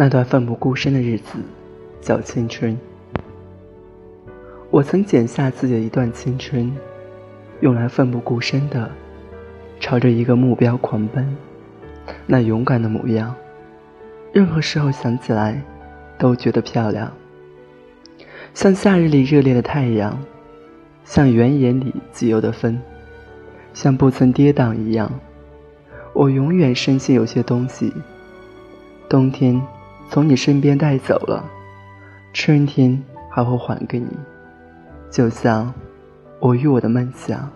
那段奋不顾身的日子，叫青春。我曾剪下自己的一段青春，用来奋不顾身的朝着一个目标狂奔。那勇敢的模样，任何时候想起来，都觉得漂亮。像夏日里热烈的太阳，像原野里自由的风，像不曾跌宕一样。我永远深信有些东西，冬天。从你身边带走了，春天还会还给你，就像我与我的梦想。